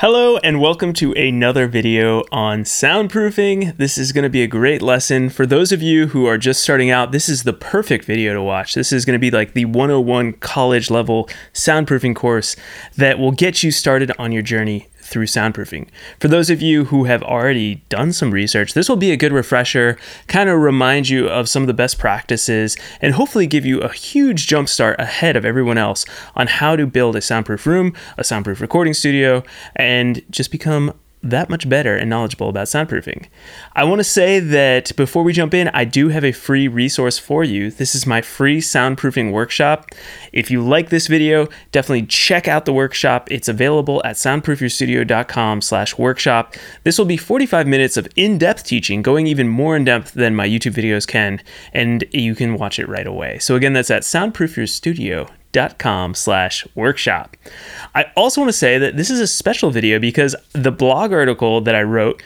Hello and welcome to another video on soundproofing. This is going to be a great lesson. For those of you who are just starting out, this is the perfect video to watch. This is going to be like the 101 college level soundproofing course that will get you started on your journey through soundproofing. For those of you who have already done some research, this will be a good refresher, kind of remind you of some of the best practices, and hopefully give you a huge jumpstart ahead of everyone else on how to build a soundproof room, a soundproof recording studio, and just become that much better and knowledgeable about soundproofing. I want to say that before we jump in, I do have a free resource for you. This is my free soundproofing workshop. If you like this video, definitely check out the workshop. It's available at soundproofyourstudio.com slash workshop. This will be 45 minutes of in-depth teaching, going even more in-depth than my YouTube videos can, and you can watch it right away. So again, that's at soundproofyourstudio.com com slash workshop. I also want to say that this is a special video because the blog article that I wrote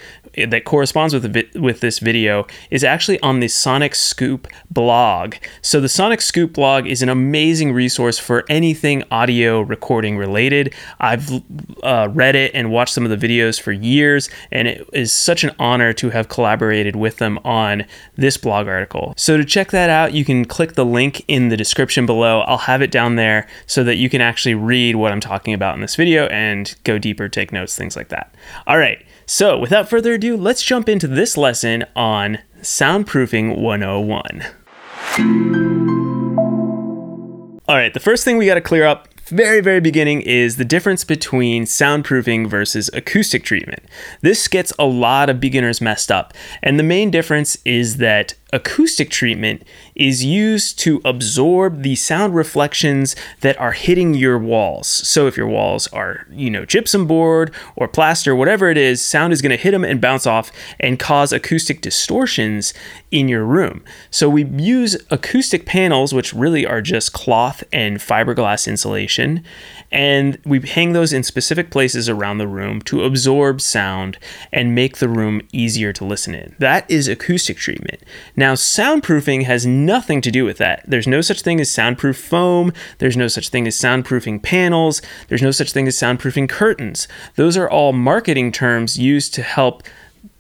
that corresponds with with this video is actually on the Sonic Scoop blog. So the Sonic Scoop blog is an amazing resource for anything audio recording related. I've uh, read it and watched some of the videos for years, and it is such an honor to have collaborated with them on this blog article. So to check that out, you can click the link in the description below. I'll have it down there so that you can actually read what I'm talking about in this video and go deeper, take notes, things like that. All right. So, without further ado, let's jump into this lesson on Soundproofing 101. All right, the first thing we got to clear up very, very beginning is the difference between soundproofing versus acoustic treatment. This gets a lot of beginners messed up. And the main difference is that acoustic treatment is used to absorb the sound reflections that are hitting your walls. So if your walls are, you know, gypsum board or plaster, whatever it is, sound is going to hit them and bounce off and cause acoustic distortions in your room. So we use acoustic panels, which really are just cloth and fiberglass insulation, and we hang those in specific places around the room to absorb sound and make the room easier to listen in. That is acoustic treatment. Now, soundproofing has nothing to do with that. There's no such thing as soundproof foam, there's no such thing as soundproofing panels, there's no such thing as soundproofing curtains. Those are all marketing terms used to help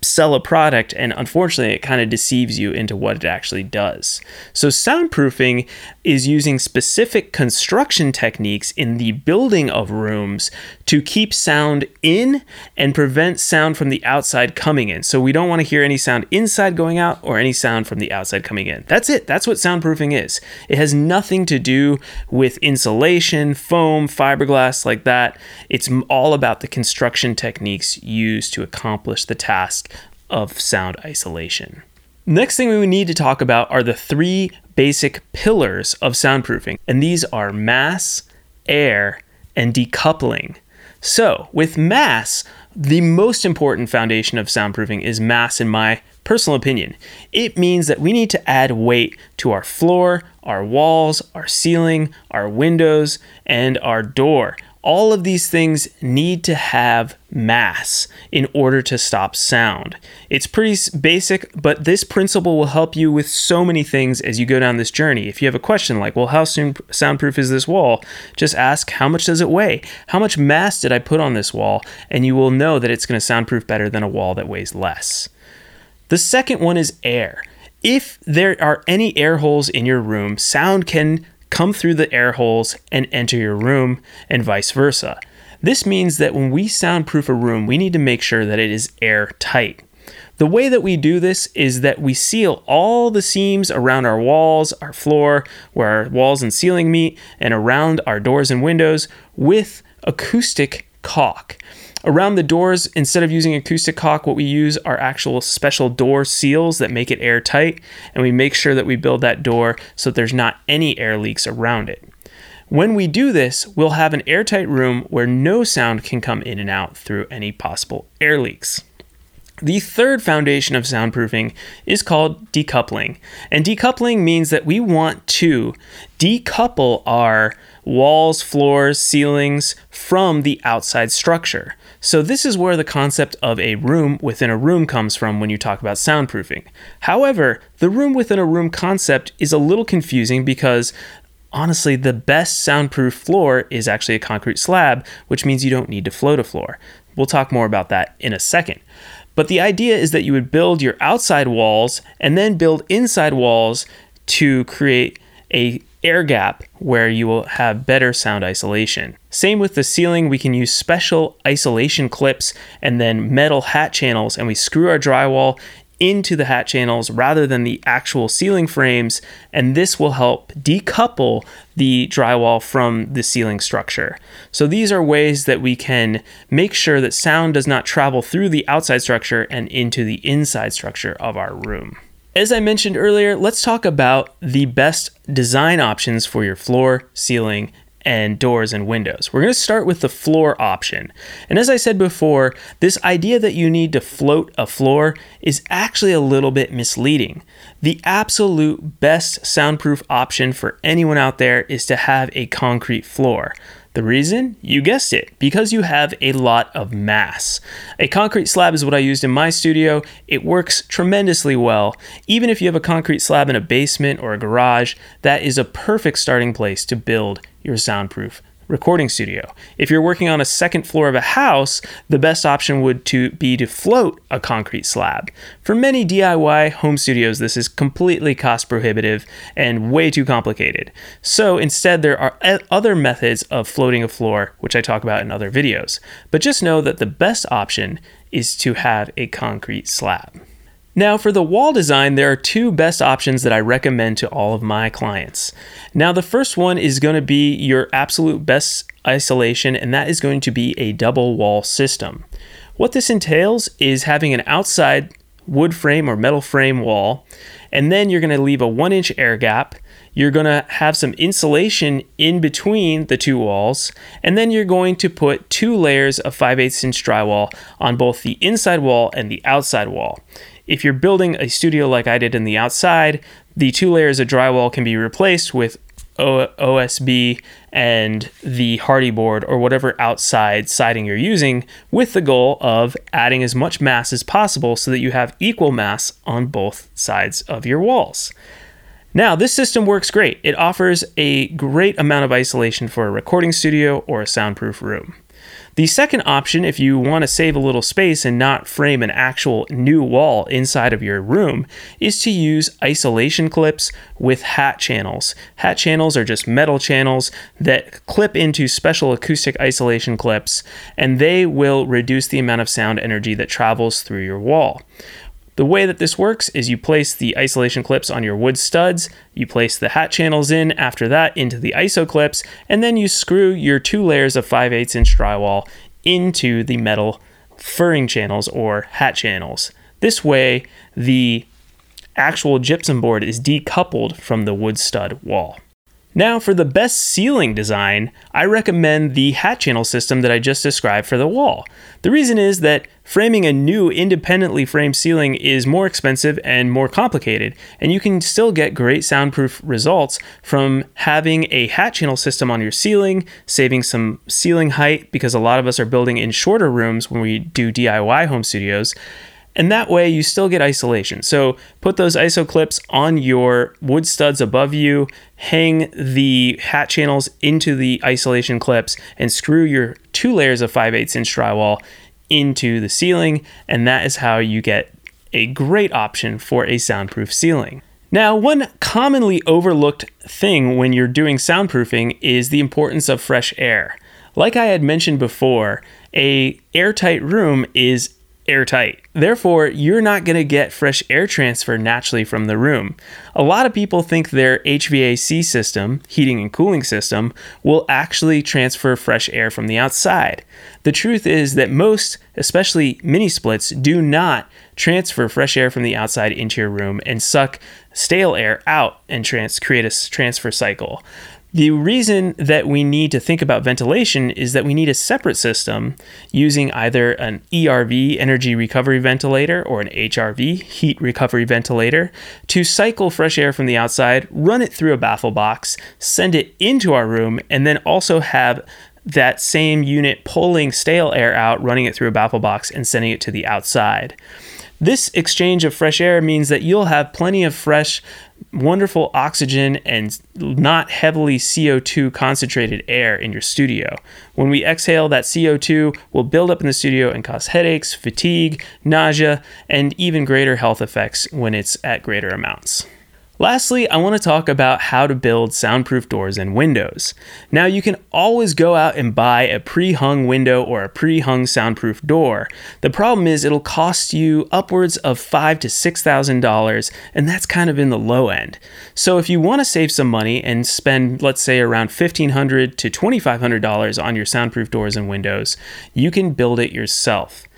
sell a product and unfortunately it kind of deceives you into what it actually does. So soundproofing is using specific construction techniques in the building of rooms to keep sound in and prevent sound from the outside coming in. So we don't want to hear any sound inside going out or any sound from the outside coming in. That's it. That's what soundproofing is. It has nothing to do with insulation, foam, fiberglass like that. It's all about the construction techniques used to accomplish the task of sound isolation. Next thing we need to talk about are the three basic pillars of soundproofing, and these are mass, air, and decoupling. So, with mass, the most important foundation of soundproofing is mass, in my personal opinion. It means that we need to add weight to our floor, our walls, our ceiling, our windows, and our door all of these things need to have mass in order to stop sound. It's pretty basic, but this principle will help you with so many things as you go down this journey. If you have a question like, well, how soon soundproof is this wall? Just ask, how much does it weigh? How much mass did I put on this wall? And you will know that it's going to soundproof better than a wall that weighs less. The second one is air. If there are any air holes in your room, sound can come through the air holes and enter your room, and vice versa. This means that when we soundproof a room, we need to make sure that it is airtight. The way that we do this is that we seal all the seams around our walls, our floor, where our walls and ceiling meet, and around our doors and windows with acoustic caulk. Around the doors, instead of using acoustic caulk, what we use are actual special door seals that make it airtight, and we make sure that we build that door so that there's not any air leaks around it. When we do this, we'll have an airtight room where no sound can come in and out through any possible air leaks. The third foundation of soundproofing is called decoupling. And decoupling means that we want to decouple our walls, floors, ceilings from the outside structure. So, this is where the concept of a room within a room comes from when you talk about soundproofing. However, the room within a room concept is a little confusing because honestly, the best soundproof floor is actually a concrete slab, which means you don't need to float a floor. We'll talk more about that in a second. But the idea is that you would build your outside walls and then build inside walls to create a air gap where you will have better sound isolation. Same with the ceiling, we can use special isolation clips and then metal hat channels and we screw our drywall into the hat channels rather than the actual ceiling frames, and this will help decouple the drywall from the ceiling structure. So, these are ways that we can make sure that sound does not travel through the outside structure and into the inside structure of our room. As I mentioned earlier, let's talk about the best design options for your floor, ceiling, and doors and windows. We're going to start with the floor option. And as I said before, this idea that you need to float a floor is actually a little bit misleading. The absolute best soundproof option for anyone out there is to have a concrete floor. The reason? You guessed it, because you have a lot of mass. A concrete slab is what I used in my studio. It works tremendously well. Even if you have a concrete slab in a basement or a garage, that is a perfect starting place to build your soundproof recording studio. If you're working on a second floor of a house, the best option would to be to float a concrete slab. For many DIY home studios, this is completely cost prohibitive and way too complicated. So instead, there are other methods of floating a floor, which I talk about in other videos. But just know that the best option is to have a concrete slab. Now, for the wall design, there are two best options that I recommend to all of my clients. Now, the first one is going to be your absolute best isolation, and that is going to be a double wall system. What this entails is having an outside wood frame or metal frame wall, and then you're going to leave a one inch air gap. You're going to have some insulation in between the two walls, and then you're going to put two layers of 5 8 inch drywall on both the inside wall and the outside wall. If you're building a studio like I did in the outside, the two layers of drywall can be replaced with o- OSB and the Hardie board or whatever outside siding you're using with the goal of adding as much mass as possible so that you have equal mass on both sides of your walls. Now, this system works great. It offers a great amount of isolation for a recording studio or a soundproof room. The second option, if you want to save a little space and not frame an actual new wall inside of your room, is to use isolation clips with hat channels. Hat channels are just metal channels that clip into special acoustic isolation clips, and they will reduce the amount of sound energy that travels through your wall. The way that this works is you place the isolation clips on your wood studs, you place the hat channels in after that into the ISO clips, and then you screw your two layers of 5 8 inch drywall into the metal furring channels or hat channels. This way, the actual gypsum board is decoupled from the wood stud wall. Now, for the best ceiling design, I recommend the hat channel system that I just described for the wall. The reason is that framing a new independently framed ceiling is more expensive and more complicated, and you can still get great soundproof results from having a hat channel system on your ceiling, saving some ceiling height because a lot of us are building in shorter rooms when we do DIY home studios, and that way you still get isolation. So put those ISO clips on your wood studs above you, hang the hat channels into the isolation clips, and screw your two layers of 5 8 inch drywall into the ceiling. And that is how you get a great option for a soundproof ceiling. Now, one commonly overlooked thing when you're doing soundproofing is the importance of fresh air. Like I had mentioned before, a airtight room is airtight. Therefore, you're not going to get fresh air transfer naturally from the room. A lot of people think their HVAC system, heating and cooling system, will actually transfer fresh air from the outside. The truth is that most, especially mini splits, do not transfer fresh air from the outside into your room and suck stale air out and trans- create a transfer cycle. The reason that we need to think about ventilation is that we need a separate system using either an ERV, energy recovery ventilator, or an HRV, heat recovery ventilator, to cycle fresh air from the outside, run it through a baffle box, send it into our room, and then also have that same unit pulling stale air out, running it through a baffle box, and sending it to the outside. This exchange of fresh air means that you'll have plenty of fresh, wonderful oxygen and not heavily CO2 concentrated air in your studio. When we exhale, that CO2 will build up in the studio and cause headaches, fatigue, nausea, and even greater health effects when it's at greater amounts. Lastly, I want to talk about how to build soundproof doors and windows. Now, you can always go out and buy a pre hung window or a pre hung soundproof door. The problem is, it'll cost you upwards of five to six thousand dollars, and that's kind of in the low end. So, if you want to save some money and spend, let's say, around fifteen hundred to twenty five hundred dollars on your soundproof doors and windows, you can build it yourself.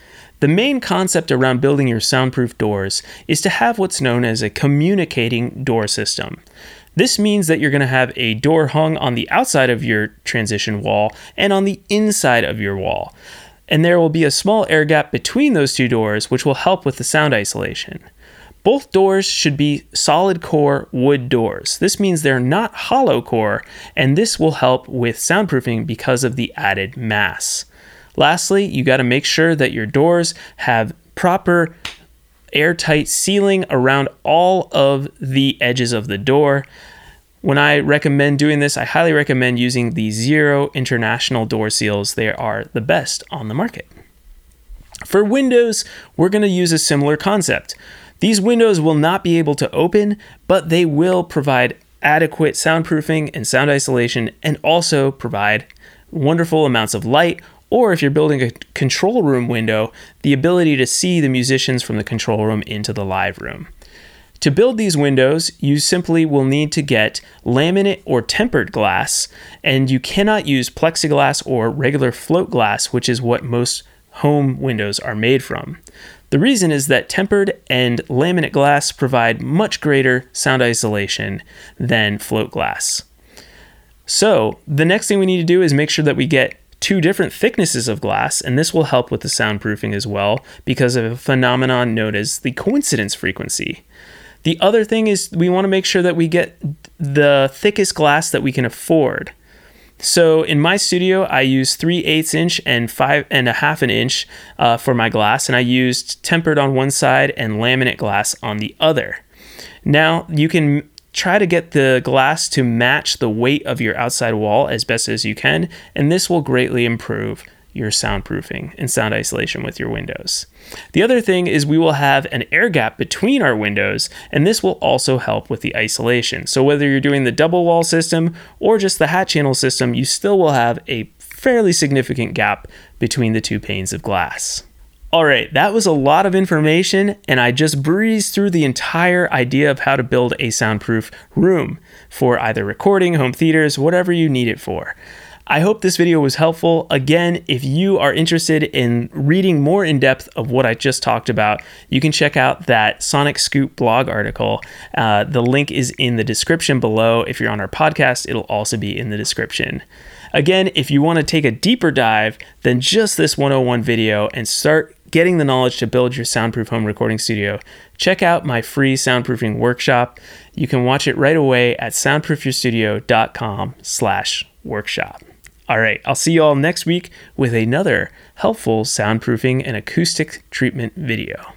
The main concept around building your soundproof doors is to have what's known as a communicating door system. This means that you're going to have a door hung on the outside of your transition wall and on the inside of your wall. And there will be a small air gap between those two doors, which will help with the sound isolation. Both doors should be solid core wood doors. This means they're not hollow core, and this will help with soundproofing because of the added mass. Lastly, you got to make sure that your doors have proper airtight sealing around all of the edges of the door. When I recommend doing this, I highly recommend using the Zero International door seals. They are the best on the market. For windows, we're going to use a similar concept. These windows will not be able to open, but they will provide adequate soundproofing and sound isolation and also provide wonderful amounts of light or if you're building a control room window, the ability to see the musicians from the control room into the live room. To build these windows, you simply will need to get laminate or tempered glass, and you cannot use plexiglass or regular float glass, which is what most home windows are made from. The reason is that tempered and laminate glass provide much greater sound isolation than float glass. So, the next thing we need to do is make sure that we get two different thicknesses of glass, and this will help with the soundproofing as well because of a phenomenon known as the coincidence frequency. The other thing is we want to make sure that we get the thickest glass that we can afford. So in my studio, I use three eighths inch and five and a half an inch uh, for my glass, and I used tempered on one side and laminate glass on the other. Now you can try to get the glass to match the weight of your outside wall as best as you can, and this will greatly improve your soundproofing and sound isolation with your windows. The other thing is we will have an air gap between our windows, and this will also help with the isolation. So whether you're doing the double wall system or just the hat channel system, you still will have a fairly significant gap between the two panes of glass. All right, that was a lot of information, and I just breezed through the entire idea of how to build a soundproof room for either recording, home theaters, whatever you need it for. I hope this video was helpful. Again, if you are interested in reading more in depth of what I just talked about, you can check out that Sonic Scoop blog article. Uh, the link is in the description below. If you're on our podcast, it'll also be in the description. Again, if you want to take a deeper dive than just this 101 video and start getting the knowledge to build your soundproof home recording studio, check out my free soundproofing workshop. You can watch it right away at soundproofyourstudio.com slash workshop. All right, I'll see you all next week with another helpful soundproofing and acoustic treatment video.